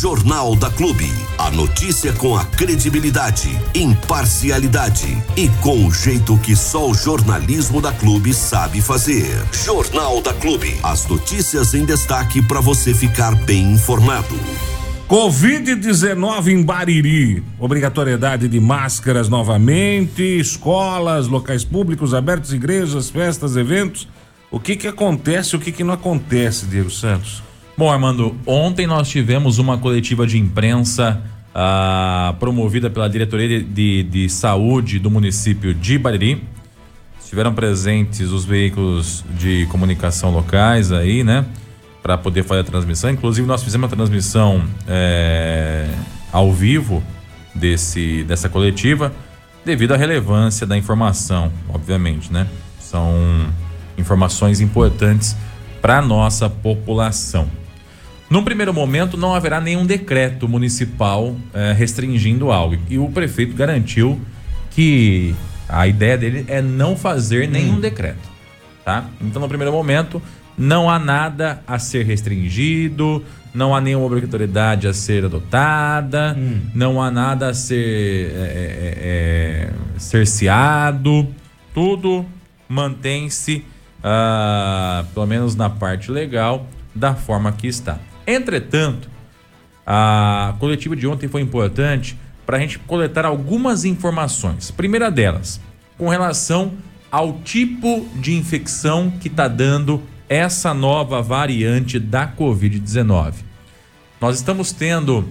Jornal da Clube. A notícia com a credibilidade, imparcialidade e com o jeito que só o jornalismo da Clube sabe fazer. Jornal da Clube. As notícias em destaque para você ficar bem informado. Covid-19 em Bariri. Obrigatoriedade de máscaras novamente, escolas, locais públicos abertos, igrejas, festas, eventos. O que que acontece, o que que não acontece, Diego Santos? Bom, Armando, ontem nós tivemos uma coletiva de imprensa ah, promovida pela Diretoria de, de, de Saúde do município de Bariri. Estiveram presentes os veículos de comunicação locais aí, né? para poder fazer a transmissão. Inclusive, nós fizemos a transmissão é, ao vivo desse, dessa coletiva, devido à relevância da informação, obviamente, né? São informações importantes para nossa população. Num primeiro momento, não haverá nenhum decreto municipal é, restringindo algo. E o prefeito garantiu que a ideia dele é não fazer nenhum hum. decreto. Tá? Então, no primeiro momento, não há nada a ser restringido, não há nenhuma obrigatoriedade a ser adotada, hum. não há nada a ser é, é, é, cerceado, tudo mantém-se, ah, pelo menos na parte legal, da forma que está. Entretanto, a coletiva de ontem foi importante para a gente coletar algumas informações. Primeira delas, com relação ao tipo de infecção que está dando essa nova variante da Covid-19. Nós estamos tendo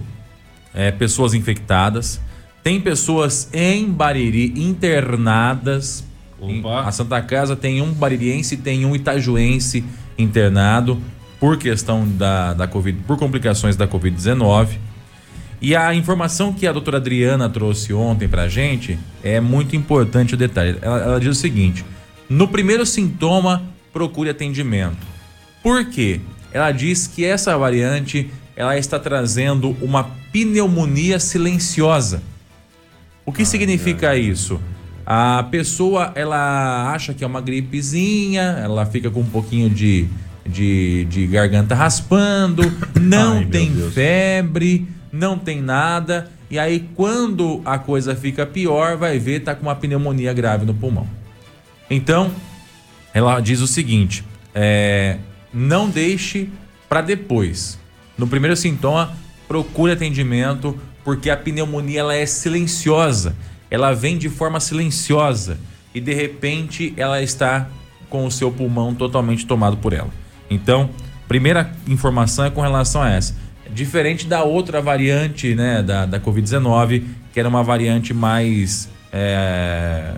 é, pessoas infectadas, tem pessoas em Bariri internadas. Opa. A Santa Casa tem um baririense e tem um itajuense internado por questão da, da Covid, por complicações da Covid-19. E a informação que a doutora Adriana trouxe ontem pra gente é muito importante o detalhe. Ela, ela diz o seguinte: no primeiro sintoma, procure atendimento. Por quê? Ela diz que essa variante ela está trazendo uma pneumonia silenciosa. O que significa isso? A pessoa ela acha que é uma gripezinha, ela fica com um pouquinho de, de, de garganta raspando, não Ai, tem febre, não tem nada. E aí, quando a coisa fica pior, vai ver, tá com uma pneumonia grave no pulmão. Então, ela diz o seguinte: é, não deixe para depois. No primeiro sintoma, procure atendimento, porque a pneumonia ela é silenciosa. Ela vem de forma silenciosa e de repente ela está com o seu pulmão totalmente tomado por ela. Então, primeira informação é com relação a essa. Diferente da outra variante, né, da, da Covid-19, que era uma variante mais é,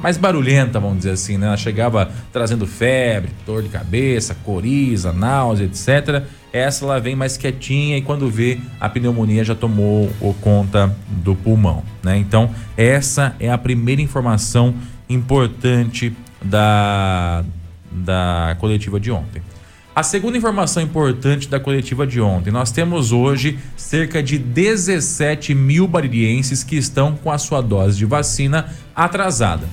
mais barulhenta, vamos dizer assim, né? Ela chegava trazendo febre, dor de cabeça, coriza, náusea, etc. Essa ela vem mais quietinha e quando vê a pneumonia já tomou conta do pulmão, né? Então, essa é a primeira informação importante da, da coletiva de ontem. A segunda informação importante da coletiva de ontem, nós temos hoje cerca de 17 mil baririenses que estão com a sua dose de vacina atrasada.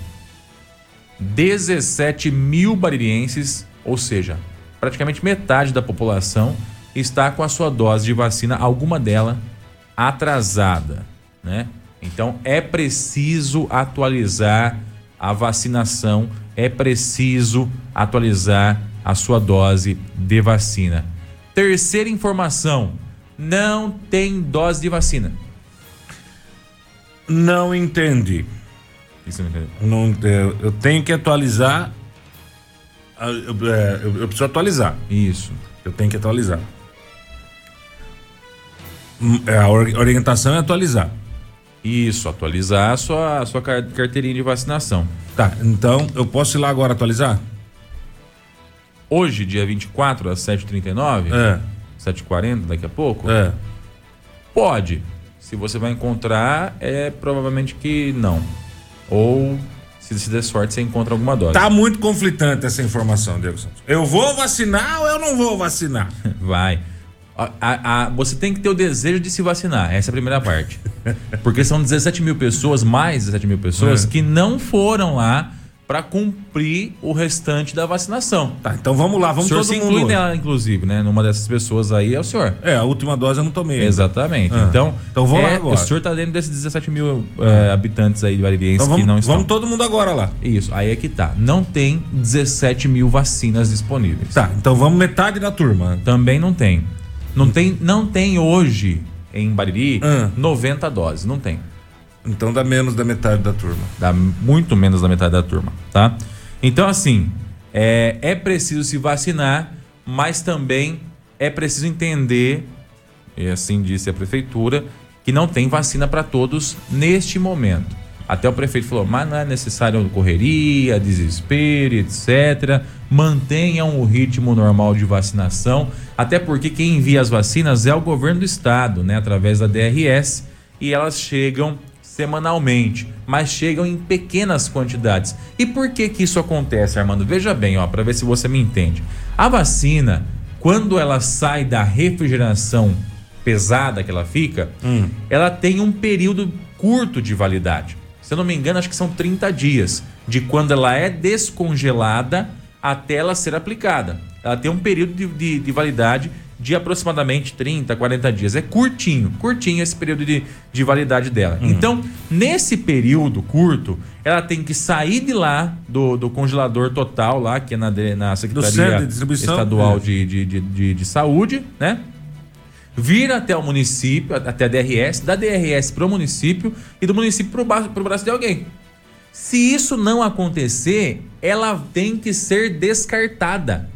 17 mil baririenses, ou seja, praticamente metade da população, está com a sua dose de vacina, alguma dela atrasada, né? Então é preciso atualizar a vacinação, é preciso atualizar a sua dose de vacina. Terceira informação: não tem dose de vacina. Não entendi. Isso não, eu, eu tenho que atualizar. Eu, é, eu, eu preciso atualizar. Isso. Eu tenho que atualizar. Hum, é, a orientação é atualizar. Isso, atualizar a sua, a sua carteirinha de vacinação. Tá, então eu posso ir lá agora atualizar? Hoje, dia 24, às 7h39? É. 7h40, daqui a pouco? É. Pode. Se você vai encontrar, é provavelmente que não. Ou se você der sorte, você encontra alguma dose. Tá muito conflitante essa informação, Diego Santos. Eu vou vacinar ou eu não vou vacinar? Vai. A, a, a, você tem que ter o desejo de se vacinar. Essa é a primeira parte. Porque são 17 mil pessoas, mais 17 mil pessoas, é. que não foram lá para cumprir o restante da vacinação. Tá, então vamos lá, O vamos senhor todo se mundo. inclui hoje. nela, inclusive, né? Numa dessas pessoas aí é o senhor. É, a última dose eu não tomei. Exatamente. Ah, Então, então vou lá é, agora. o senhor tá dentro desses 17 mil é, habitantes aí de Baririense Então que não estão. vamos todo mundo agora lá. Isso, aí é que tá. Não tem 17 mil vacinas disponíveis. Tá, então vamos metade da turma. Também não tem. Não tem, não tem hoje em Bariri Ah. 90 doses. Não tem. Então dá menos da metade da turma. Dá muito menos da metade da turma, tá? Então, assim, é, é preciso se vacinar, mas também é preciso entender, e assim disse a prefeitura, que não tem vacina para todos neste momento. Até o prefeito falou, mas não é necessário correria, desespero, etc. Mantenham o ritmo normal de vacinação, até porque quem envia as vacinas é o governo do estado, né, através da DRS, e elas chegam semanalmente, mas chegam em pequenas quantidades. E por que que isso acontece, Armando? Veja bem, ó, para ver se você me entende. A vacina, quando ela sai da refrigeração pesada que ela fica, ela tem um período curto de validade. Se eu não me engano, acho que são 30 dias de quando ela é descongelada até ela ser aplicada. Ela tem um período de, de- de validade de aproximadamente 30, 40 dias. É curtinho, curtinho esse período de, de validade dela. Então, nesse período curto, ela tem que sair de lá do, do congelador total, lá, que é na, na Secretaria Estadual é. de, de, de, de, de Saúde, né? Vir até o município, até a DRS, da DRS para o município e do município para o braço de alguém. Se isso não acontecer, ela tem que ser descartada.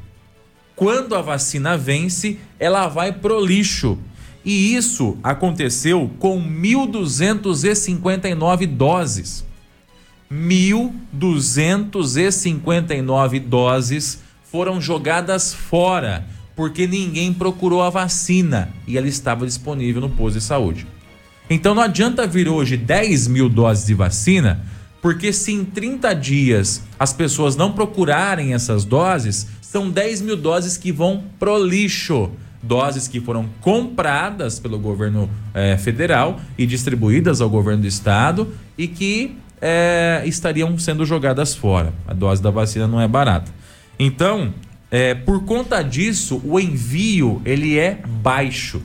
Quando a vacina vence, ela vai pro lixo. E isso aconteceu com 1.259 doses. 1.259 doses foram jogadas fora porque ninguém procurou a vacina e ela estava disponível no posto de saúde. Então não adianta vir hoje 10 mil doses de vacina, porque se em 30 dias as pessoas não procurarem essas doses, são 10 mil doses que vão pro lixo. Doses que foram compradas pelo governo eh, federal e distribuídas ao governo do estado e que eh, estariam sendo jogadas fora. A dose da vacina não é barata. Então, eh, por conta disso, o envio ele é baixo.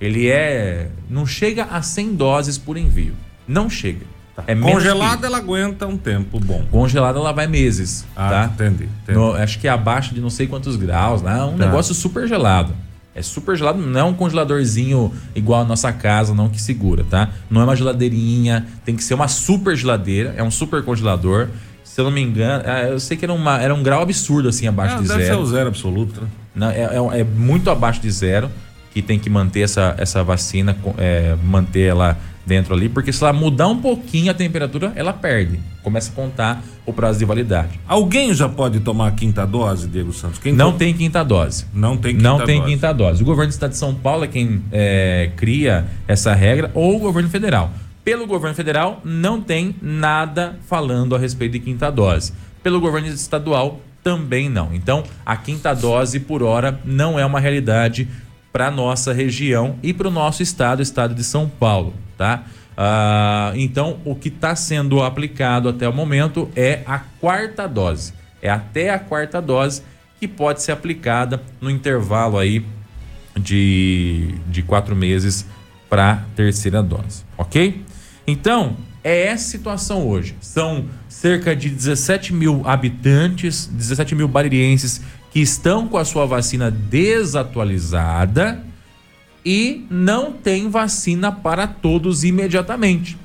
Ele é. Não chega a 100 doses por envio. Não chega. É menos Congelada ela aguenta um tempo bom. Congelada ela vai meses. Ah, tá? entendi. entendi. No- acho que é abaixo de não sei quantos graus, né? Um Tá. negócio super gelado. É super gelado, não é um congeladorzinho igual a nossa casa, não que segura, tá? Não é uma geladeirinha, tem que ser uma super geladeira, é um super congelador. Se eu não me engano, é, eu sei que era, uma, era um grau absurdo assim abaixo Ah, de deve ser zero. o zero absoluto, né? Não, é, é- é muito abaixo de zero que tem que manter essa, essa vacina, é, manter ela dentro ali, porque se ela mudar um pouquinho a temperatura, ela perde. Começa a contar o prazo de validade. Alguém já pode tomar a quinta dose, Diego Santos? Quem Não tem quinta dose. Não tem quinta Não tem dose. quinta dose. O governo do estado de São Paulo é quem é, cria essa regra, ou o governo federal. Pelo governo federal, não tem nada falando a respeito de quinta dose. Pelo governo estadual, também não. Então, a quinta dose por hora não é uma realidade para nossa região e para o nosso estado, o estado de São Paulo, tá? Ah, então, o que está sendo aplicado até o momento é a quarta dose. É até a quarta dose que pode ser aplicada no intervalo aí de, de quatro meses para terceira dose, ok? Então, é essa situação hoje. São cerca de 17 mil habitantes, 17 mil baririenses que estão com a sua vacina desatualizada e não tem vacina para todos imediatamente.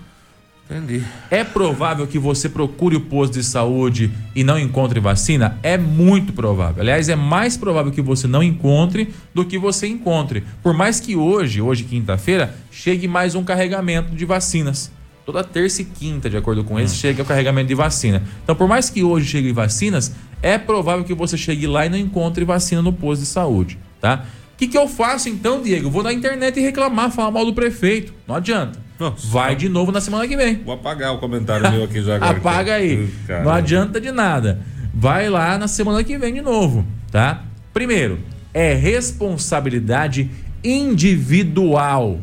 Entendi. É provável que você procure o posto de saúde e não encontre vacina? É muito provável. Aliás, é mais provável que você não encontre do que você encontre. Por mais que hoje, hoje quinta-feira, chegue mais um carregamento de vacinas. Toda terça e quinta, de acordo com eles, chega o carregamento de vacina. Então, por mais que hoje chegue vacinas, é provável que você chegue lá e não encontre vacina no posto de saúde, tá? O que, que eu faço então, Diego? Vou na internet e reclamar, falar mal do prefeito. Não adianta. Nossa. Vai de novo na semana que vem. Vou apagar o comentário meu aqui já agora. Apaga aí. Ih, cara. Não adianta de nada. Vai lá na semana que vem de novo, tá? Primeiro, é responsabilidade individual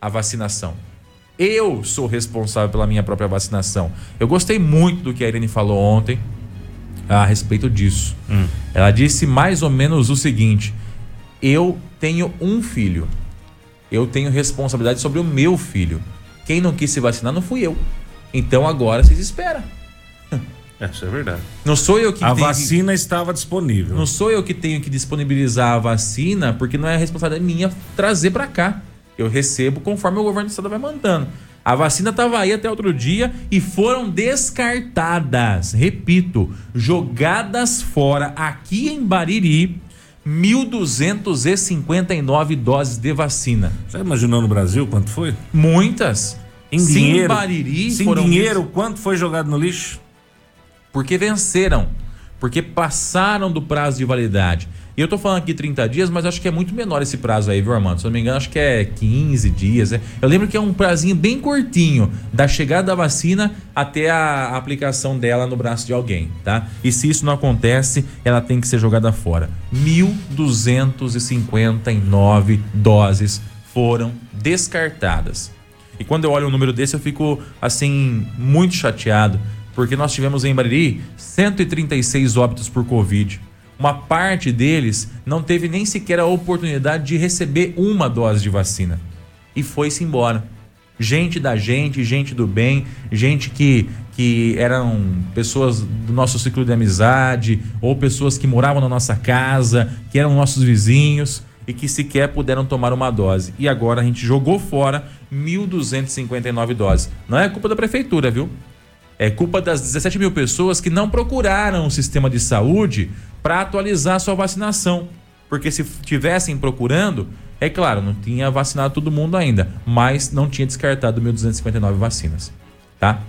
a vacinação. Eu sou responsável pela minha própria vacinação. Eu gostei muito do que a Irene falou ontem, a respeito disso. Ela disse mais ou menos o seguinte: eu tenho um filho. Eu tenho responsabilidade sobre o meu filho. Quem não quis se vacinar não fui eu. Então agora vocês esperam. É, isso é verdade. Não sou eu que A vacina estava que, disponível. não sou eu que tenho que disponibilizar a vacina, porque não é responsabilidade minha trazer para cá. Eu recebo conforme o governo do estado vai mandando. A vacina estava aí até outro dia e foram descartadas, repito, jogadas fora aqui em Bariri 1.259 doses de vacina. Já imaginou no Brasil quanto foi? Muitas. Em Sim, dinheiro. Bariri Sem dinheiro, quanto foi jogado no lixo? porque venceram, porque passaram do prazo de validade. E eu tô falando aqui 30 dias, mas acho que é muito menor esse prazo aí, viu, Armando? Se eu não me engano, acho que é 15 dias. Né? Eu lembro que é um prazinho bem curtinho da chegada da vacina até a aplicação dela no braço de alguém, tá? E se isso não acontece, ela tem que ser jogada fora. 1.259 doses foram descartadas. E quando eu olho um número desse, eu fico, assim, muito chateado, porque nós tivemos em Bariri 136 óbitos por Covid. Uma parte deles não teve nem sequer a oportunidade de receber uma dose de vacina. E foi-se embora. Gente da gente, gente do bem, gente que, que eram pessoas do nosso ciclo de amizade, ou pessoas que moravam na nossa casa, que eram nossos vizinhos e que sequer puderam tomar uma dose. E agora a gente jogou fora 1.259 doses. Não é culpa da prefeitura, viu? É culpa das 17 mil pessoas que não procuraram o sistema de saúde para atualizar sua vacinação. Porque se tivessem procurando, é claro, não tinha vacinado todo mundo ainda, mas não tinha descartado 1.259 vacinas, tá?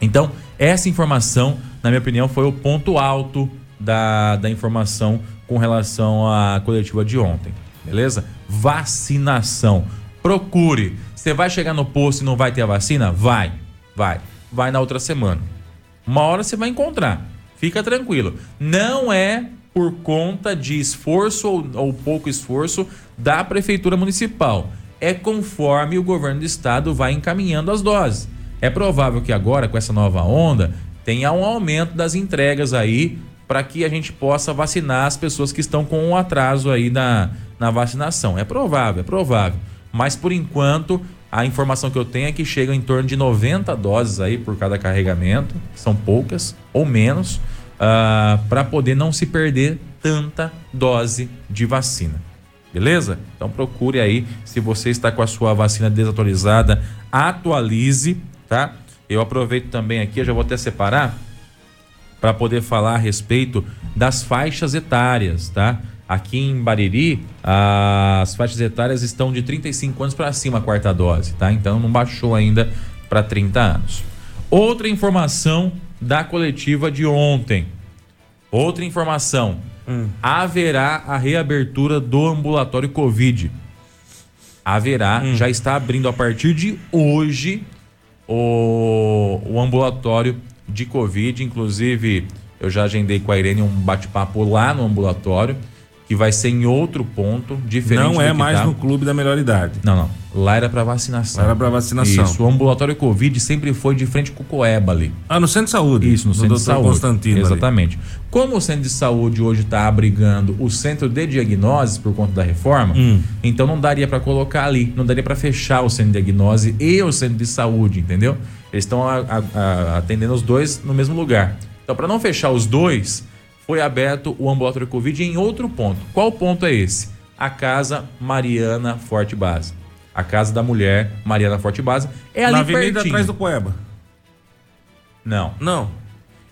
Então, essa informação, na minha opinião, foi o ponto alto da, da informação com relação à coletiva de ontem, beleza? Vacinação. Procure. Você vai chegar no posto e não vai ter a vacina? Vai, vai. Vai na outra semana. Uma hora você vai encontrar. Fica tranquilo. Não é por conta de esforço ou, ou pouco esforço da prefeitura municipal. É conforme o governo do estado vai encaminhando as doses. É provável que agora, com essa nova onda, tenha um aumento das entregas aí para que a gente possa vacinar as pessoas que estão com um atraso aí na, na vacinação. É provável, é provável. Mas por enquanto, a informação que eu tenho é que chegam em torno de 90 doses aí por cada carregamento, são poucas ou menos, para poder não se perder tanta dose de vacina. Beleza? Então procure aí, se você está com a sua vacina desatualizada, atualize, tá? Eu aproveito também aqui, eu já vou até separar para poder falar a respeito das faixas etárias, tá? Aqui em Bariri, as faixas etárias estão de 35 anos para cima a quarta dose, tá? Então não baixou ainda para 30 anos. Outra informação da coletiva de ontem. Outra informação. Haverá a reabertura do ambulatório Covid. Haverá, já está abrindo a partir de hoje o, o ambulatório de Covid. Inclusive, eu já agendei com a Irene um bate-papo lá no ambulatório, que vai ser em outro ponto, diferente Não é mais tá. no clube da melhor idade. Não, não. Lá era para vacinação. Lá era pra vacinação. Isso. O ambulatório Covid sempre foi de frente com o Coeba ali. Ah, no centro de saúde. Isso, no centro de Dr. saúde. Constantino. ali. Exatamente. Como o centro de saúde hoje está abrigando o centro de diagnose por conta da reforma, Hum. então não daria para colocar ali, não daria para fechar o centro de diagnose e o centro de saúde, entendeu? Eles estão atendendo os dois no mesmo lugar. Então, para não fechar os dois, foi aberto o ambulatório Covid em outro ponto. Qual ponto é esse? A Casa Mariana Forte Base. A Casa da Mulher Mariana Forte Base. É ali Na avenida pertinho. atrás do Coeba. Não. Não.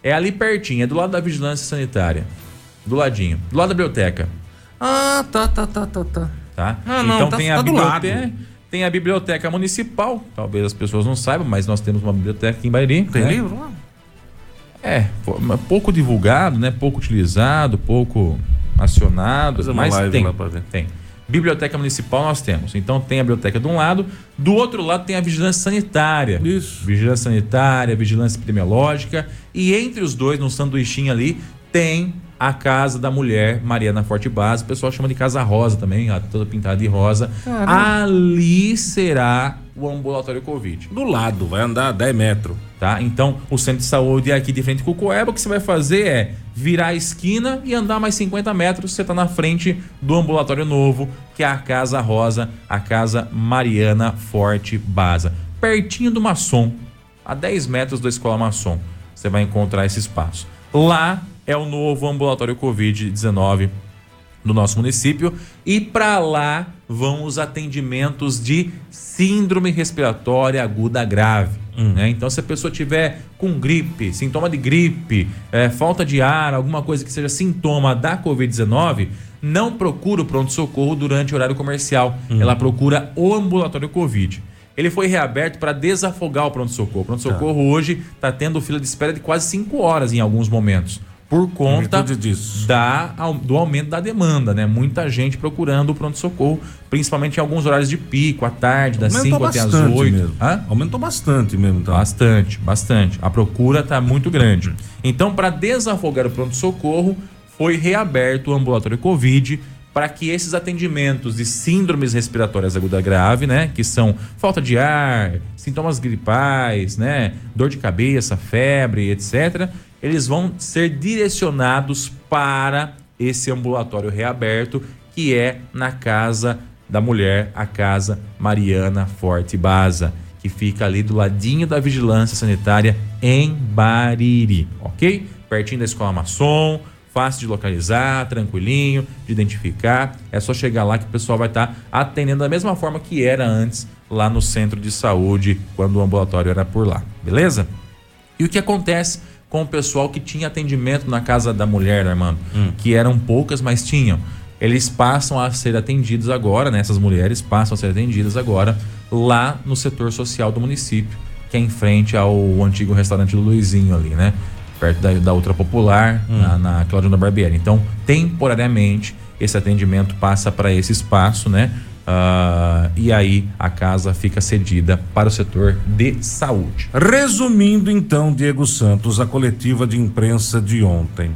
É ali pertinho, é do lado da vigilância sanitária. Do ladinho. Do lado da biblioteca, Ah, tá, tá, tá, tá, tá. tá? Ah, não, então tá- tem tá a biblioteca. Tem a biblioteca municipal. Talvez as pessoas não saibam, mas nós temos uma biblioteca aqui em Bariri. Tem né? livro lá? É, pouco divulgado, né? Pouco utilizado, pouco acionado, Fazer uma mas live tem, lá pra ver. tem. Biblioteca municipal nós temos. Então tem a biblioteca de um lado, do outro lado tem a vigilância sanitária. Isso. Vigilância sanitária, vigilância epidemiológica e entre os dois, no sanduichinho ali, tem a casa da mulher Mariana Forte Base, o pessoal chama de Casa Rosa também, toda pintada de rosa. Ali será o ambulatório Covid. Do lado, vai andar 10 metros. Tá? Então, o centro de saúde é aqui de frente com o Coeba. O que você vai fazer é virar a esquina e andar mais 50 metros. Você está na frente do ambulatório novo, que é a Casa Rosa, a Casa Mariana Forte Baza. Pertinho do Maçom, a 10 metros da Escola Maçom. Você vai encontrar esse espaço. Lá é o novo ambulatório Covid-19 do nosso município e para lá vão os atendimentos de síndrome respiratória aguda grave. Hum. Né? Então, se a pessoa tiver com gripe, sintoma de gripe, é, falta de ar, alguma coisa que seja sintoma da Covid-19, não procura o pronto-socorro durante o horário comercial. Hum. Ela procura o ambulatório Covid. Ele foi reaberto para desafogar o pronto-socorro. O pronto-socorro tá. hoje está tendo fila de espera de quase 5 horas em alguns momentos por conta da, do aumento da demanda, né? Muita gente procurando o pronto-socorro, principalmente em alguns horários de pico, à tarde, das 5 até as 8. Aumentou bastante mesmo. Tá? Bastante, bastante. A procura está muito grande. Então, para desafogar o pronto-socorro, foi reaberto o ambulatório Covid para que esses atendimentos de síndromes respiratórias aguda grave, né, que são falta de ar, sintomas gripais, né, dor de cabeça, febre, etc, eles vão ser direcionados para esse ambulatório reaberto que é na casa da mulher, a casa Mariana Forte Baza, que fica ali do ladinho da vigilância sanitária em Bariri, ok? Pertinho da escola maçom, fácil de localizar, tranquilinho, de identificar. É só chegar lá que o pessoal vai estar tá atendendo da mesma forma que era antes lá no centro de saúde, quando o ambulatório era por lá, beleza? E o que acontece com o pessoal que tinha atendimento na casa da mulher, Armando, hum. que eram poucas, mas tinham. Eles passam a ser atendidos agora, né? Essas mulheres passam a ser atendidas agora lá no setor social do município, que é em frente ao antigo restaurante do Luizinho ali, né? Perto da, da Ultra Popular, hum. na, na Claudio Barbieri. Então, temporariamente, esse atendimento passa para esse espaço, né? Uh, e aí a casa fica cedida para o setor de saúde. Resumindo então, Diego Santos, a coletiva de imprensa de ontem.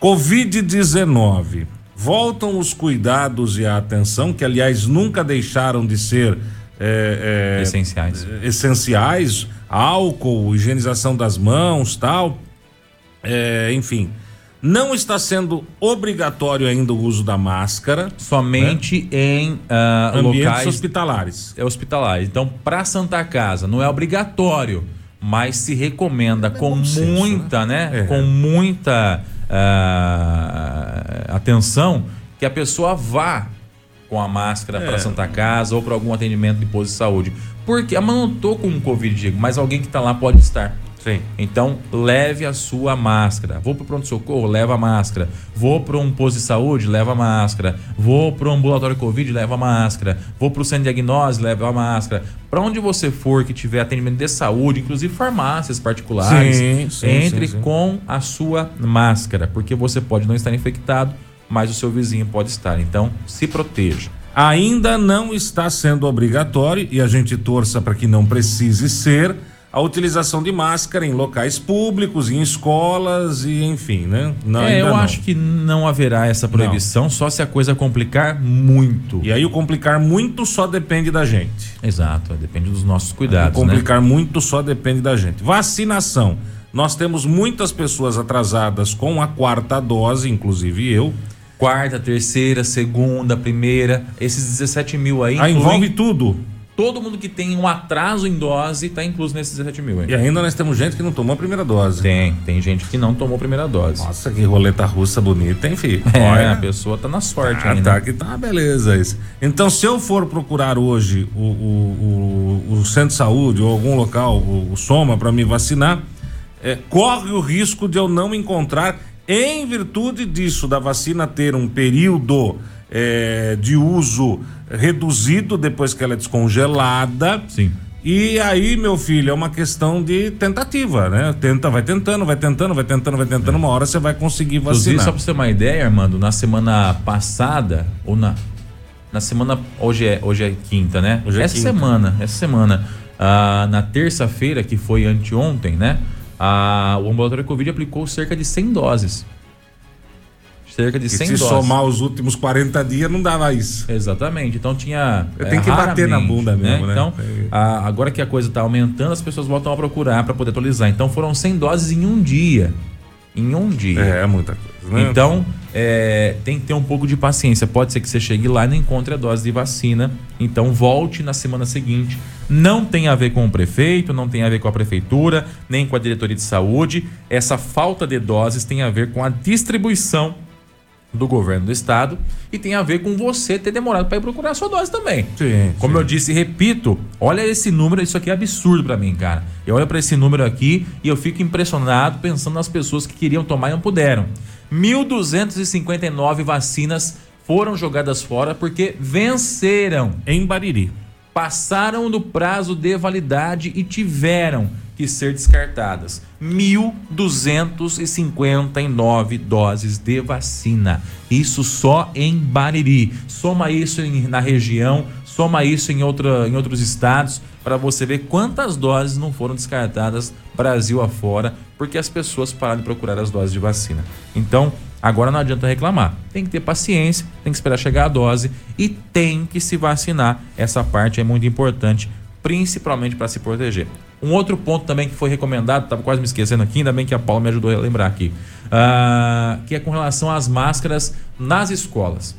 Covid-19. Voltam os cuidados e a atenção, que aliás nunca deixaram de ser é, é, essenciais. Essenciais, álcool, higienização das mãos, tal. É, enfim não está sendo obrigatório ainda o uso da máscara. Somente né? em uh, ambientes locais hospitalares. É hospitalares. Então, para Santa Casa, não é obrigatório, mas se recomenda é com senso, muita, né? né? É. Com muita uh, atenção que a pessoa vá com a máscara é. para Santa Casa ou para algum atendimento de posto de saúde. Porque, eu não tô com um Covid, Diego, mas alguém que está lá pode estar. Sim. Então, leve a sua máscara. Vou para o pronto-socorro, leva a máscara. Vou para um posto de saúde, leva a máscara. Vou para um ambulatório Covid, leva a máscara. Vou para o centro de diagnose, leva a máscara. Para onde você for que tiver atendimento de saúde, inclusive farmácias particulares, sim, sim, entre sim, com a sua máscara, porque você pode não estar infectado, mas o seu vizinho pode estar. Então, se proteja. Ainda não está sendo obrigatório e a gente torça para que não precise ser a utilização de máscara em locais públicos, em escolas e enfim, né? Não, é, eu não. acho que não haverá essa proibição, não. só se a coisa complicar muito. E aí o complicar muito só depende da gente. Exato, depende dos nossos cuidados. O complicar né? muito só depende da gente. Vacinação. Nós temos muitas pessoas atrasadas com a quarta dose, inclusive eu. Quarta, terceira, segunda, primeira. Esses 17 mil aí. Ah, envolve tudo todo mundo que tem um atraso em dose está incluso nesses 17 mil. Hein? E ainda nós temos gente que não tomou a primeira dose. Tem, tem gente que não tomou a primeira dose. Nossa, que roleta russa bonita, hein, filho? É, Olha, a pessoa tá na sorte tá, ainda. Tá, que tá, beleza isso. Então, se eu for procurar hoje o, o, o, o centro de saúde ou algum local, o, o Soma, para me vacinar, é, corre o risco de eu não encontrar, em virtude disso, da vacina ter um período é, de uso reduzido depois que ela é descongelada. Sim. E aí, meu filho, é uma questão de tentativa, né? Tenta, vai tentando, vai tentando, vai tentando, vai tentando, é. uma hora você vai conseguir vacinar. Inclusive, só pra você ter uma ideia, Armando, na semana passada, ou na. Na semana. Hoje é, hoje é quinta, né? Hoje é essa quinta. semana, essa semana. Ah, na terça-feira, que foi anteontem, né? Ah, o ambulatório Covid aplicou cerca de 100 doses cerca de 100 e se doses. somar os últimos 40 dias, não dava isso. Exatamente. Então tinha. Tem que bater na bunda mesmo, né? Então, É. a- agora que a coisa está aumentando, as pessoas voltam a procurar para poder atualizar. Então foram 100 doses em um dia. Em um dia. É, é muita coisa, né? Então, é, tem que ter um pouco de paciência. Pode ser que você chegue lá e não encontre a dose de vacina. Então, volte na semana seguinte. Não tem a ver com o prefeito, não tem a ver com a prefeitura, nem com a diretoria de saúde. Essa falta de doses tem a ver com a distribuição do governo do estado e tem a ver com você ter demorado para ir procurar a sua dose também. Sim, Como sim. eu disse, repito, olha esse número, isso aqui é absurdo para mim, cara. Eu olho para esse número aqui e eu fico impressionado pensando nas pessoas que queriam tomar e não puderam. 1.259 vacinas foram jogadas fora porque venceram Em Bariri. passaram do prazo de validade e tiveram que ser descartadas. 1.259 doses de vacina. Isso só em Bariri. Soma isso em- na região, soma isso em, outra, em outros estados, para você ver quantas doses não foram descartadas Brasil afora, porque as pessoas pararam de procurar as doses de vacina. Então, Agora não adianta reclamar. Tem que ter paciência, tem que esperar chegar a dose e tem que se vacinar. Essa parte é muito importante, principalmente para se proteger. Um outro ponto também que foi recomendado, estava quase me esquecendo aqui, ainda bem que a Paula me ajudou a lembrar aqui, ah, que é com relação às máscaras nas escolas.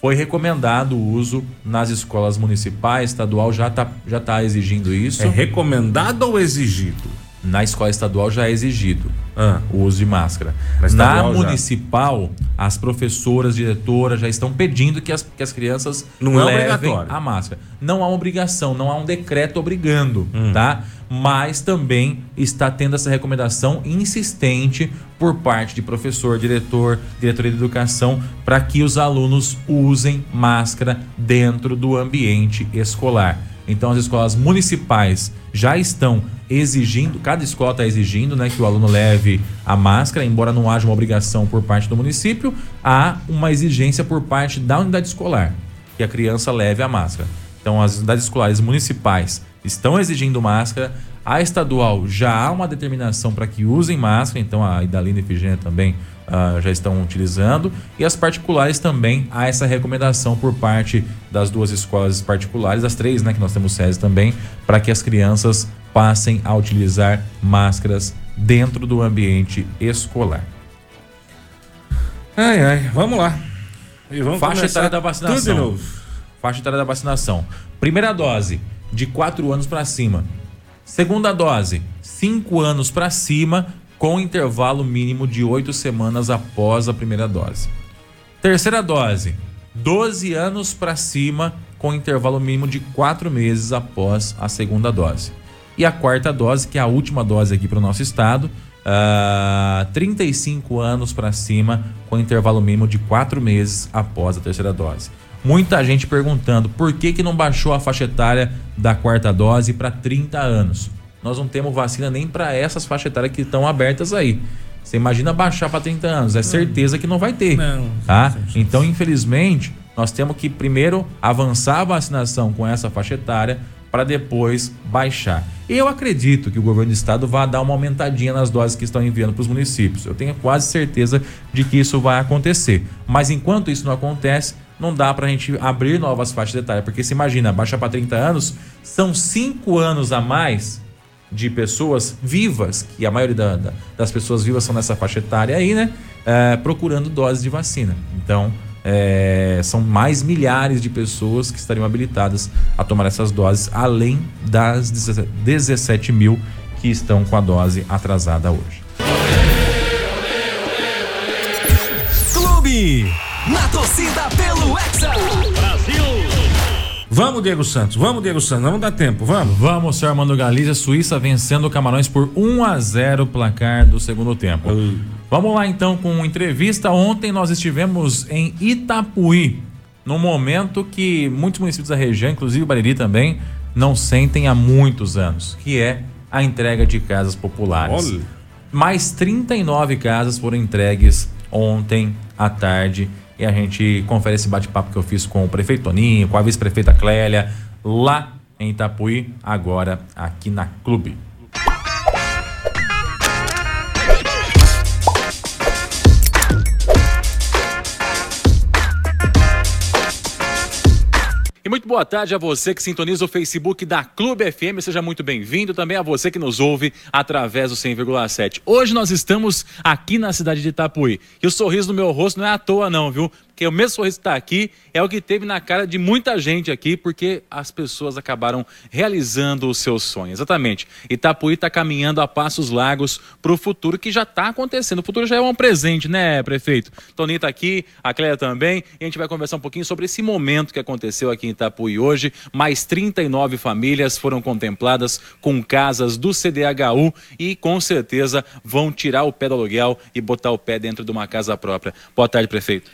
Foi recomendado o uso nas escolas municipais, estadual já está já tá exigindo isso. É recomendado ou exigido? Na escola estadual já é exigido Ah. o uso de máscara. Na estadual já. municipal, as professoras, diretoras já estão pedindo que as, que as crianças Não é levem obrigatório. a máscara. Não há obrigação, não há um decreto obrigando, Hum. tá? Mas também está tendo essa recomendação insistente por parte de professor, diretor, diretoria de educação, para que os alunos usem máscara dentro do ambiente escolar. Então as escolas municipais já estão exigindo, cada escola está exigindo né, que o aluno leve a máscara, embora não haja uma obrigação por parte do município, há uma exigência por parte da unidade escolar, que a criança leve a máscara. Então as unidades escolares municipais estão exigindo máscara, a estadual já há uma determinação para que usem máscara, então a Idalina e Efigênia também ah, já estão utilizando. E as particulares também há essa recomendação por parte das duas escolas particulares, as três, né, que nós temos SESI também, para que as crianças passem a utilizar máscaras dentro do ambiente escolar. Ai, ai, vamos lá. E vamos Faixa etária da vacinação. Tudo de novo. Faixa etária da vacinação. Primeira dose, de 4 anos para cima. Segunda dose, 5 anos para cima, com intervalo mínimo de 8 semanas após a primeira dose. Terceira dose, 12 anos para cima, com intervalo mínimo de 4 meses após a segunda dose. E a quarta dose, que é a última dose aqui para o nosso estado, ah, 35 anos para cima, com intervalo mínimo de 4 meses após a terceira dose. Muita gente perguntando por que, que não baixou a faixa etária da quarta dose para 30 anos. Nós não temos vacina nem para essas faixas etárias que estão abertas aí. Você imagina baixar para 30 anos, é certeza que não vai ter. Não, tá? Então, infelizmente, nós temos que primeiro avançar a vacinação com essa faixa etária para depois baixar. Eu acredito que o governo do estado vai dar uma aumentadinha nas doses que estão enviando para os municípios. Eu tenho quase certeza de que isso vai acontecer. Mas enquanto isso não acontece, não dá para a gente abrir novas faixas etárias. Porque se imagina, baixar para 30 anos, são 5 anos a mais de pessoas vivas, que a maioria da- das pessoas vivas são nessa faixa etária aí, né? É, procurando doses de vacina. Então, é, são mais milhares de pessoas que estariam habilitadas a tomar essas doses, além das 17 mil que estão com a dose atrasada hoje. Clube. Na torcida pelo Hexa. Vamos, Diego Santos. Vamos, Diego Santos. Vamos dar tempo. Vamos. Vamos, senhor Armando Galizia, Suíça vencendo o Camarões por 1 a 0 placar do segundo tempo. Vamos lá então com entrevista. Ontem nós estivemos em Itapuí, num momento que muitos municípios da região, inclusive o Bariri também, não sentem há muitos anos, que é a entrega de casas populares. Olha. Mais 39 casas foram entregues ontem à tarde. E a gente confere esse bate-papo que eu fiz com o prefeito Toninho, com a vice-prefeita Clélia, lá em Itapuí, agora aqui na Clube. Boa tarde a você que sintoniza o Facebook da Clube FM. Seja muito bem-vindo. Também a você que nos ouve através do 100,7. Hoje nós estamos aqui na cidade de Itapuí. E o sorriso no meu rosto não é à toa, não, viu? Porque o mesmo sorriso que está aqui é o que teve na cara de muita gente aqui, porque as pessoas acabaram realizando os seus sonhos. Exatamente. Itapuí está caminhando a passos largos para o futuro que já está acontecendo. O futuro já é um presente, né, prefeito? Toninho está aqui, a Cléia também, e a gente vai conversar um pouquinho sobre esse momento que aconteceu aqui em Itapuí hoje. Mais 39 famílias foram contempladas com casas do CDHU e com certeza vão tirar o pé do aluguel e botar o pé dentro de uma casa própria. Boa tarde, prefeito.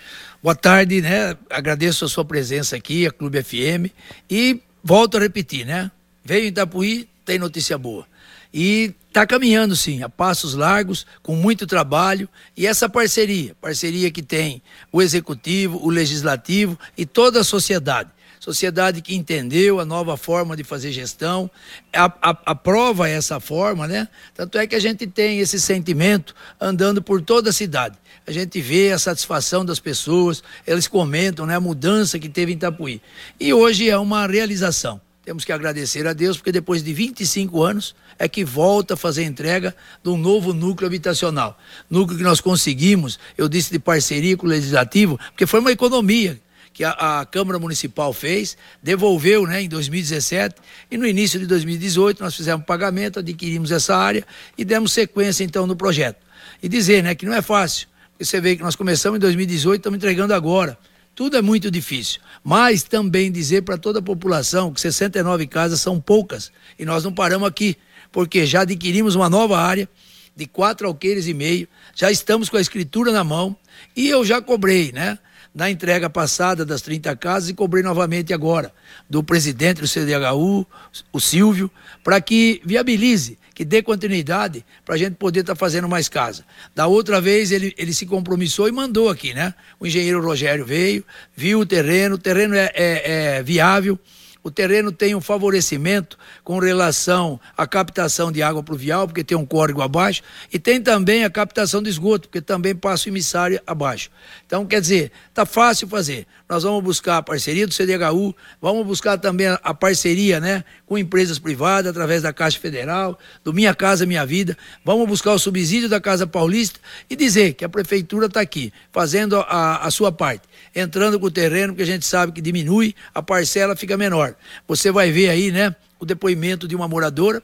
Boa tarde, né? Agradeço a sua presença aqui, a Clube FM. E volto a repetir, né? Veio em Itapuí, tem notícia boa. E está caminhando, sim, a passos largos, com muito trabalho. E essa parceria, parceria que tem o Executivo, o Legislativo e toda a sociedade sociedade que entendeu a nova forma de fazer gestão, aprova essa forma, né? Tanto é que a gente tem esse sentimento andando por toda a cidade. A gente vê a satisfação das pessoas, eles comentam né, a mudança que teve em Itapuí. E hoje é uma realização. Temos que agradecer a Deus, porque depois de 25 anos é que volta a fazer entrega de um novo núcleo habitacional. Núcleo que nós conseguimos, eu disse de parceria com o Legislativo, porque foi uma economia que a, a, Câmara Municipal fez, devolveu né, em 2017 e no início de 2018 nós fizemos pagamento, adquirimos essa área e demos sequência então no projeto. E dizer né, que não é fácil, você vê que nós começamos em 2018, estamos entregando agora. Tudo é muito difícil. Mas também dizer para toda a população que 69 casas são poucas e nós não paramos aqui, porque já adquirimos uma nova área de quatro alqueires e meio, já estamos com a escritura na mão e eu já cobrei, né? na entrega passada das 30 casas e cobrei novamente agora do presidente do CDHU, o Silvio, para que viabilize, que dê continuidade para a gente poder estar tá fazendo mais casa. Da outra vez ele, ele se compromissou e mandou aqui, né? O engenheiro Rogério veio, viu o terreno, o terreno é, é, é viável, o terreno tem um favorecimento com relação à captação de água pluvial, porque tem um córrego abaixo, e tem também a captação de esgoto, porque também passa o emissário abaixo. Então, quer dizer, está fácil fazer. Nós vamos buscar a parceria do CDHU, vamos buscar também a parceria né, com empresas privadas, através da Caixa Federal, do Minha Casa Minha Vida, vamos buscar o subsídio da Casa Paulista e dizer que a Prefeitura está aqui, fazendo a, a sua parte, entrando com o terreno, porque a gente sabe que diminui, a parcela fica menor. Você vai ver aí, né, o depoimento de uma moradora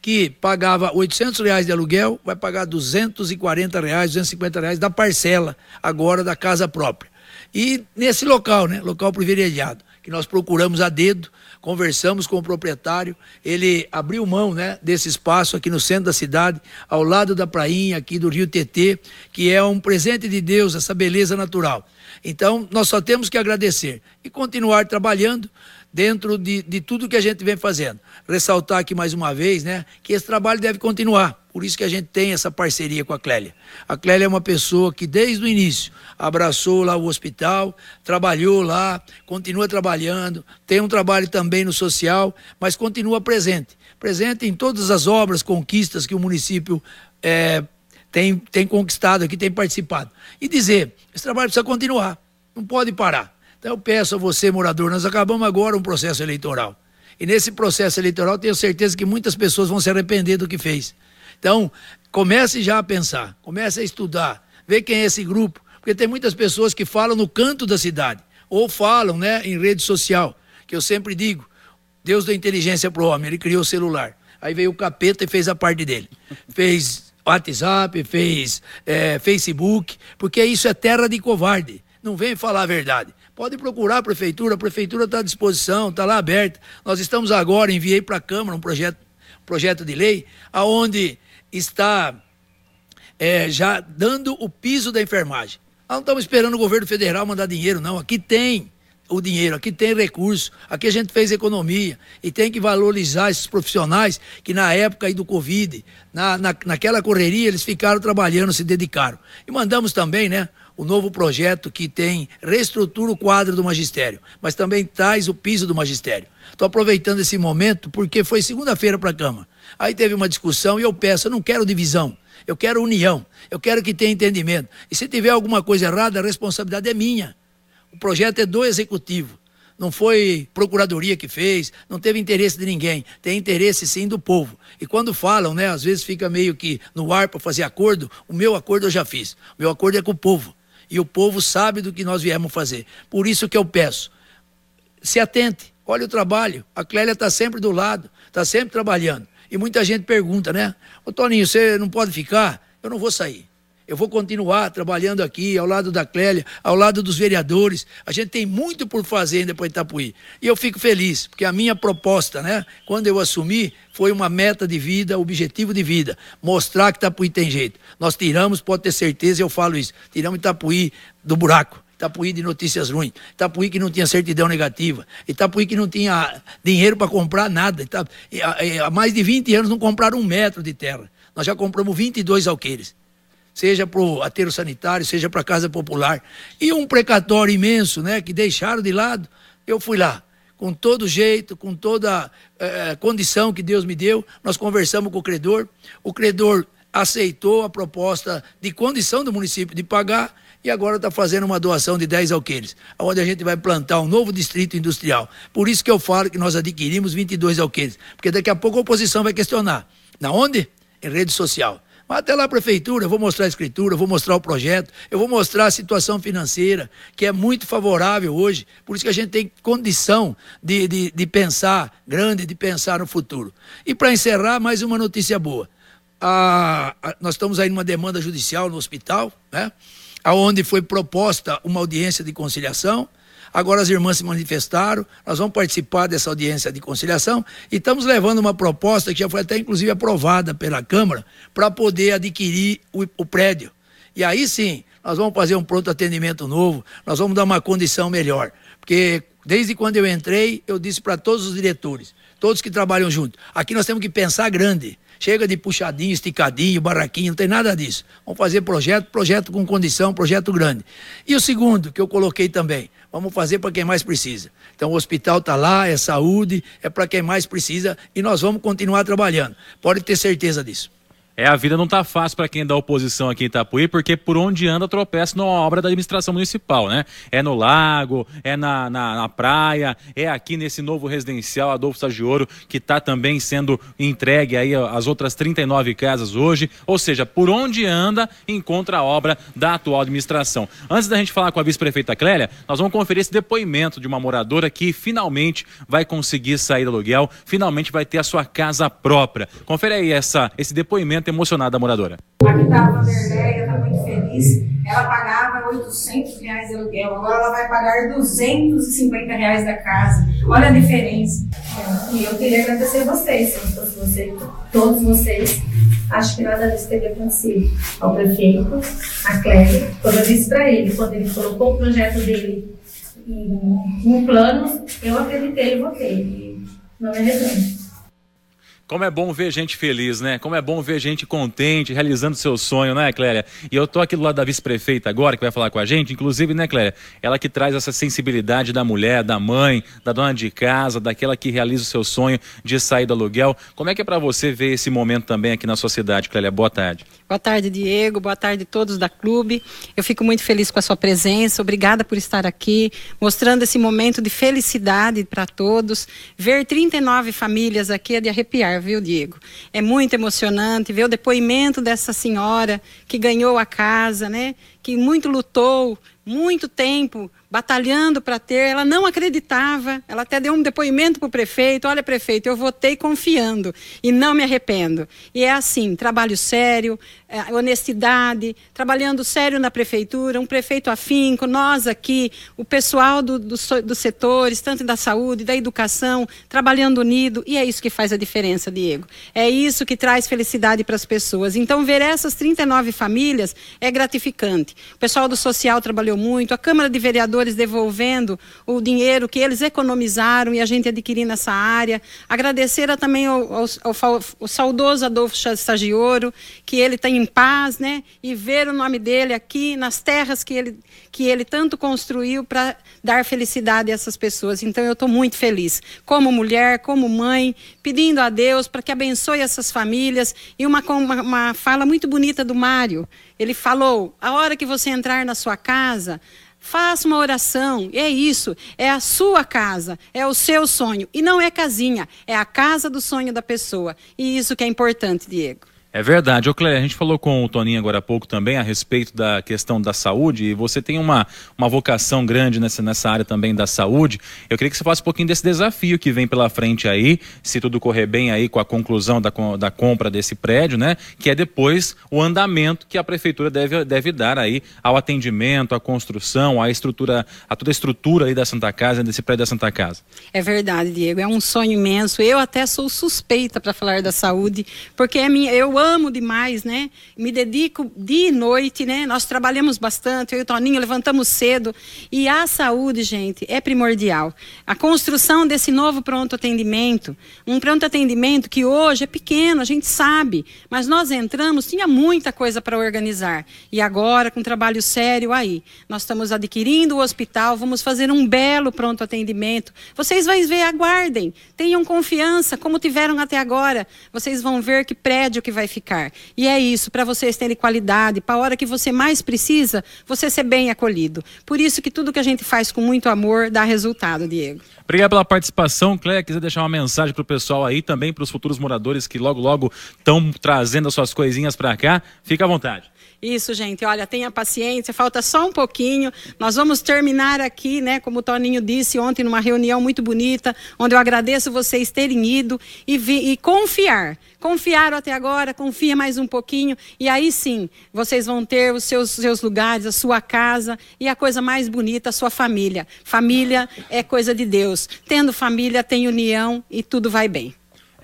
que pagava 800 reais de aluguel, vai pagar 240 reais, 250 reais da parcela agora da casa própria. E nesse local, né, local privilegiado, que nós procuramos a dedo, conversamos com o proprietário, ele abriu mão, né, desse espaço aqui no centro da cidade, ao lado da prainha aqui do Rio TT, que é um presente de Deus, essa beleza natural. Então, nós só temos que agradecer e continuar trabalhando dentro de, de tudo que a gente vem fazendo. Ressaltar aqui mais uma vez, né, que esse trabalho deve continuar. Por isso que a gente tem essa parceria com a Clélia. A Clélia é uma pessoa que desde o início abraçou lá o hospital, trabalhou lá, continua trabalhando, tem um trabalho também no social, mas continua presente. Presente em todas as obras, conquistas que o município é, tem, tem conquistado aqui, tem participado. E dizer, esse trabalho precisa continuar, não pode parar. Então eu peço a você, morador, nós acabamos agora um processo eleitoral. E nesse processo eleitoral tenho certeza que muitas pessoas vão se arrepender do que fez. Então, comece já a pensar, comece a estudar, ver quem é esse grupo, porque tem muitas pessoas que falam no canto da cidade, ou falam né, em rede social, que eu sempre digo, Deus deu inteligência para o homem, ele criou o celular. Aí veio o capeta e fez a parte dele. Fez WhatsApp, fez é, Facebook, porque isso é terra de covarde. Não vem falar a verdade. Pode procurar a prefeitura, a prefeitura está à disposição, está lá aberta. Nós estamos agora, enviei para a Câmara um projeto, projeto de lei, aonde está é, já dando o piso da enfermagem. Nós não estamos esperando o governo federal mandar dinheiro, não. Aqui tem o dinheiro, aqui tem recurso, aqui a gente fez economia e tem que valorizar esses profissionais que na época aí do Covid, na, na, naquela correria, eles ficaram trabalhando, se dedicaram. E mandamos também, né, o novo projeto que tem reestrutura o quadro do magistério, mas também traz o piso do magistério. Estou aproveitando esse momento porque foi segunda-feira para a Câmara. Aí teve uma discussão e eu peço, eu não quero divisão, eu quero união, eu quero que tenha entendimento. E se tiver alguma coisa errada, a responsabilidade é minha. O projeto é do executivo. Não foi procuradoria que fez, não teve interesse de ninguém. Tem interesse sim do povo. E quando falam, né, às vezes fica meio que no ar para fazer acordo. O meu acordo eu já fiz. O meu acordo é com o povo. E o povo sabe do que nós viemos fazer. Por isso que eu peço, se atente, olhe o trabalho. A Clélia está sempre do lado, está sempre trabalhando. E muita gente pergunta, né? Ô Toninho, você não pode ficar? Eu não vou sair. Eu vou continuar trabalhando aqui, ao lado da Clélia, ao lado dos vereadores. A gente tem muito por fazer ainda para Itapuí. E eu fico feliz, porque a minha proposta, né, quando eu assumi, foi uma meta de vida, objetivo de vida. Mostrar que Itapuí tem jeito. Nós tiramos, pode ter certeza, eu falo isso, tiramos Itapuí do buraco. Itapuí de notícias ruins, Itapuí que não tinha certidão negativa, Itapuí que não tinha dinheiro para comprar nada. Há mais de 20 anos não compraram um metro de terra. Nós já compramos 22 alqueires seja para o aterro sanitário, seja para a casa popular. E um precatório imenso, né, que deixaram de lado, eu fui lá. Com todo jeito, com toda eh, condição que Deus me deu, nós conversamos com o credor. O credor aceitou a proposta de condição do município de pagar e agora está fazendo uma doação de 10 alqueires, onde a gente vai plantar um novo distrito industrial. Por isso que eu falo que nós adquirimos 22 alqueires, porque daqui a pouco a oposição vai questionar. Na onde? Em rede social. Mas até lá a prefeitura, eu vou mostrar a escritura, eu vou mostrar o projeto, eu vou mostrar a situação financeira, que é muito favorável hoje. Por isso que a gente tem condição de, de, de pensar grande, de pensar no futuro. E para encerrar, mais uma notícia boa. A, a, nós estamos aí numa demanda judicial no hospital, né? Onde foi proposta uma audiência de conciliação. Agora as irmãs se manifestaram, nós vamos participar dessa audiência de conciliação e estamos levando uma proposta que já foi até inclusive aprovada pela Câmara para poder adquirir o, o prédio. E aí sim, nós vamos fazer um pronto atendimento novo, nós vamos dar uma condição melhor. Porque desde quando eu entrei, eu disse para todos os diretores, todos que trabalham junto, aqui nós temos que pensar grande. Chega de puxadinho, esticadinho, barraquinho, não tem nada disso. Vamos fazer projeto, projeto com condição, projeto grande. E o segundo, que eu coloquei também, vamos fazer para quem mais precisa. Então o hospital está lá, é saúde, é para quem mais precisa e nós vamos continuar trabalhando. Pode ter certeza disso. É, a vida não tá fácil para quem é da oposição aqui em Itapuí, porque por onde anda tropeça numa obra da administração municipal, né? É no lago, é na, na, na praia, é aqui nesse novo residencial Adolfo Sagioro, que está também sendo entregue aí às outras 39 casas hoje. Ou seja, por onde anda, encontra a obra da atual administração. Antes da gente falar com a vice-prefeita Clélia, nós vamos conferir esse depoimento de uma moradora que finalmente vai conseguir sair do aluguel, finalmente vai ter a sua casa própria. Confere aí essa, esse depoimento emocionada a moradora. Aqui está a Vanderleia, está muito feliz. Ela pagava 800 reais de aluguel, agora ela vai pagar 250 reais da casa. Olha a diferença. E eu queria agradecer a vocês, se não fosse você, todos vocês. Acho que nada disso teria acontecido. Ao prefeito, a Clélia, quando eu disse para ele, quando ele colocou o projeto dele em, em plano, eu acreditei e votei. Não me arrependo. Como é bom ver gente feliz, né? Como é bom ver gente contente, realizando seu sonho, né, Clélia? E eu tô aqui do lado da vice-prefeita agora, que vai falar com a gente, inclusive, né, Clélia? Ela que traz essa sensibilidade da mulher, da mãe, da dona de casa, daquela que realiza o seu sonho de sair do aluguel. Como é que é para você ver esse momento também aqui na sociedade, Clélia? Boa tarde. Boa tarde, Diego. Boa tarde a todos da clube. Eu fico muito feliz com a sua presença. Obrigada por estar aqui, mostrando esse momento de felicidade para todos. Ver 39 famílias aqui é de arrepiar, viu, Diego? É muito emocionante ver o depoimento dessa senhora que ganhou a casa, né? Que muito lutou, muito tempo batalhando para ter, ela não acreditava, ela até deu um depoimento para o prefeito, olha prefeito, eu votei confiando e não me arrependo. E é assim, trabalho sério, é, honestidade, trabalhando sério na prefeitura, um prefeito afinco, nós aqui, o pessoal do, do, dos setores, tanto da saúde, da educação, trabalhando unido, e é isso que faz a diferença, Diego. É isso que traz felicidade para as pessoas. Então, ver essas 39 famílias é gratificante. O pessoal do social trabalhou muito, a Câmara de Vereadores devolvendo o dinheiro que eles economizaram e a gente adquirindo essa área. Agradecer também ao, ao, ao, ao saudoso Adolfo Stagioro, que ele está em paz, né? E ver o nome dele aqui nas terras que ele, que ele tanto construiu para dar felicidade a essas pessoas. Então eu estou muito feliz, como mulher, como mãe, pedindo a Deus para que abençoe essas famílias. E uma, uma, uma fala muito bonita do Mário. Ele falou: a hora que você entrar na sua casa, Faça uma oração. É isso. É a sua casa. É o seu sonho. E não é casinha. É a casa do sonho da pessoa. E isso que é importante, Diego. É verdade. Ô Cléia, a gente falou com o Toninho agora há pouco também a respeito da questão da saúde e você tem uma, uma vocação grande nessa, nessa área também da saúde. Eu queria que você falasse um pouquinho desse desafio que vem pela frente aí, se tudo correr bem aí com a conclusão da, da compra desse prédio, né? Que é depois o andamento que a prefeitura deve, deve dar aí ao atendimento, à construção, à estrutura, a toda a estrutura aí da Santa Casa, desse prédio da Santa Casa. É verdade, Diego. É um sonho imenso. Eu até sou suspeita para falar da saúde, porque é minha, eu amo demais, né? Me dedico dia e noite, né? Nós trabalhamos bastante, eu e o Toninho levantamos cedo. E a saúde, gente, é primordial. A construção desse novo pronto atendimento, um pronto atendimento que hoje é pequeno, a gente sabe, mas nós entramos, tinha muita coisa para organizar. E agora, com trabalho sério aí, nós estamos adquirindo o hospital, vamos fazer um belo pronto atendimento. Vocês vão ver, aguardem, tenham confiança, como tiveram até agora. Vocês vão ver que prédio que vai ficar. E é isso, para vocês terem qualidade, para a hora que você mais precisa, você ser bem acolhido. Por isso que tudo que a gente faz com muito amor dá resultado, Diego. Obrigado pela participação, Cléia. Quiser deixar uma mensagem para o pessoal aí, também para os futuros moradores que logo, logo estão trazendo as suas coisinhas para cá, fica à vontade. Isso, gente. Olha, tenha paciência, falta só um pouquinho. Nós vamos terminar aqui, né? Como o Toninho disse ontem, numa reunião muito bonita, onde eu agradeço vocês terem ido e, vi, e confiar. Confiaram até agora, confia mais um pouquinho, e aí sim vocês vão ter os seus, seus lugares, a sua casa e a coisa mais bonita, a sua família. Família é coisa de Deus. Tendo família, tem união e tudo vai bem.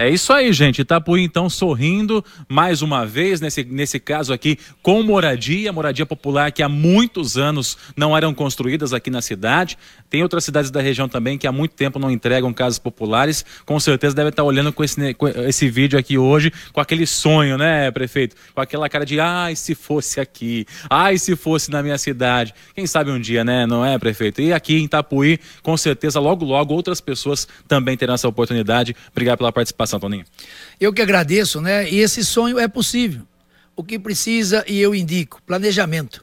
É isso aí, gente. Itapuí, então, sorrindo mais uma vez, nesse, nesse caso aqui, com moradia, moradia popular que há muitos anos não eram construídas aqui na cidade. Tem outras cidades da região também que há muito tempo não entregam casas populares. Com certeza deve estar olhando com esse, com esse vídeo aqui hoje, com aquele sonho, né, prefeito? Com aquela cara de, ai, se fosse aqui, ai, se fosse na minha cidade. Quem sabe um dia, né, não é, prefeito? E aqui em Itapuí, com certeza, logo, logo, outras pessoas também terão essa oportunidade. Obrigado pela participação. Toninho. Eu que agradeço, né? E esse sonho é possível. O que precisa, e eu indico, planejamento.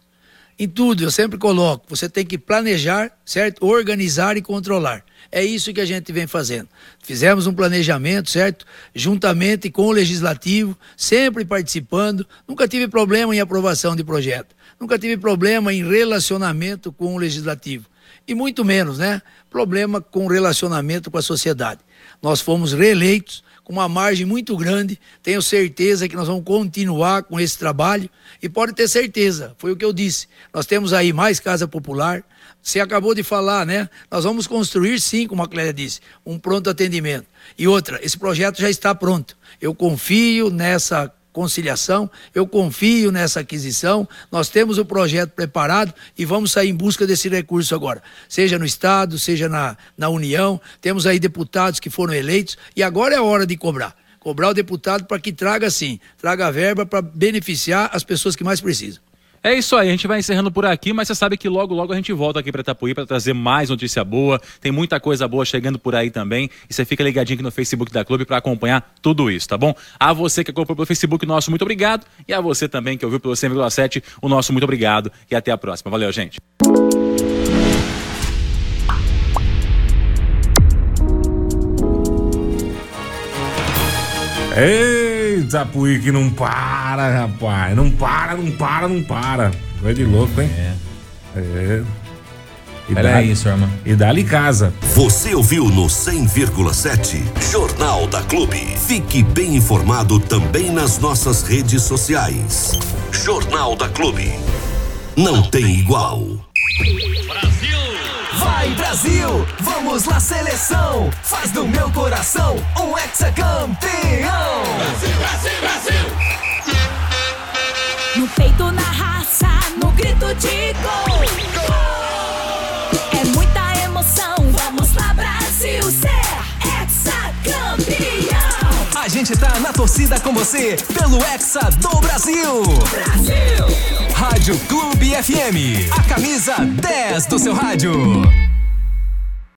Em tudo, eu sempre coloco, você tem que planejar, certo? Organizar e controlar. É isso que a gente vem fazendo. Fizemos um planejamento, certo? Juntamente com o legislativo, sempre participando. Nunca tive problema em aprovação de projeto. Nunca tive problema em relacionamento com o legislativo. E muito menos, né? Problema com relacionamento com a sociedade. Nós fomos reeleitos com uma margem muito grande. Tenho certeza que nós vamos continuar com esse trabalho e pode ter certeza, foi o que eu disse. Nós temos aí mais casa popular. Você acabou de falar, né? Nós vamos construir sim, como a Clélia disse, um pronto atendimento. E outra, esse projeto já está pronto. Eu confio nessa conciliação. Eu confio nessa aquisição. Nós temos o projeto preparado e vamos sair em busca desse recurso agora, seja no Estado, seja na, na União. Temos aí deputados que foram eleitos e agora é hora de cobrar. Cobrar o deputado para que traga sim, traga verba para beneficiar as pessoas que mais precisam. É isso aí, a gente vai encerrando por aqui, mas você sabe que logo, logo a gente volta aqui para Itapuí para trazer mais notícia boa. Tem muita coisa boa chegando por aí também. E você fica ligadinho aqui no Facebook da Clube para acompanhar tudo isso, tá bom? A você que acompanhou pelo Facebook, nosso muito obrigado. E a você também que ouviu pelo 100,7, o nosso muito obrigado. E até a próxima. Valeu, gente. Ei! Itapuí que não para, rapaz. Não para, não para, não para. Vai de louco, hein? É. É. E Pera aí, sua irmã. E dá-lhe casa. Você ouviu no 100,7 Jornal da Clube. Fique bem informado também nas nossas redes sociais. Jornal da Clube. Não tem igual. Brasil! Vai Brasil! Vamos lá seleção! Faz do meu coração um hexacampeão! Brasil, Brasil, Brasil! No peito, na raça, no grito de gol! Gente tá na torcida com você pelo Hexa do Brasil! Brasil! Rádio Clube FM, a camisa 10 do seu rádio.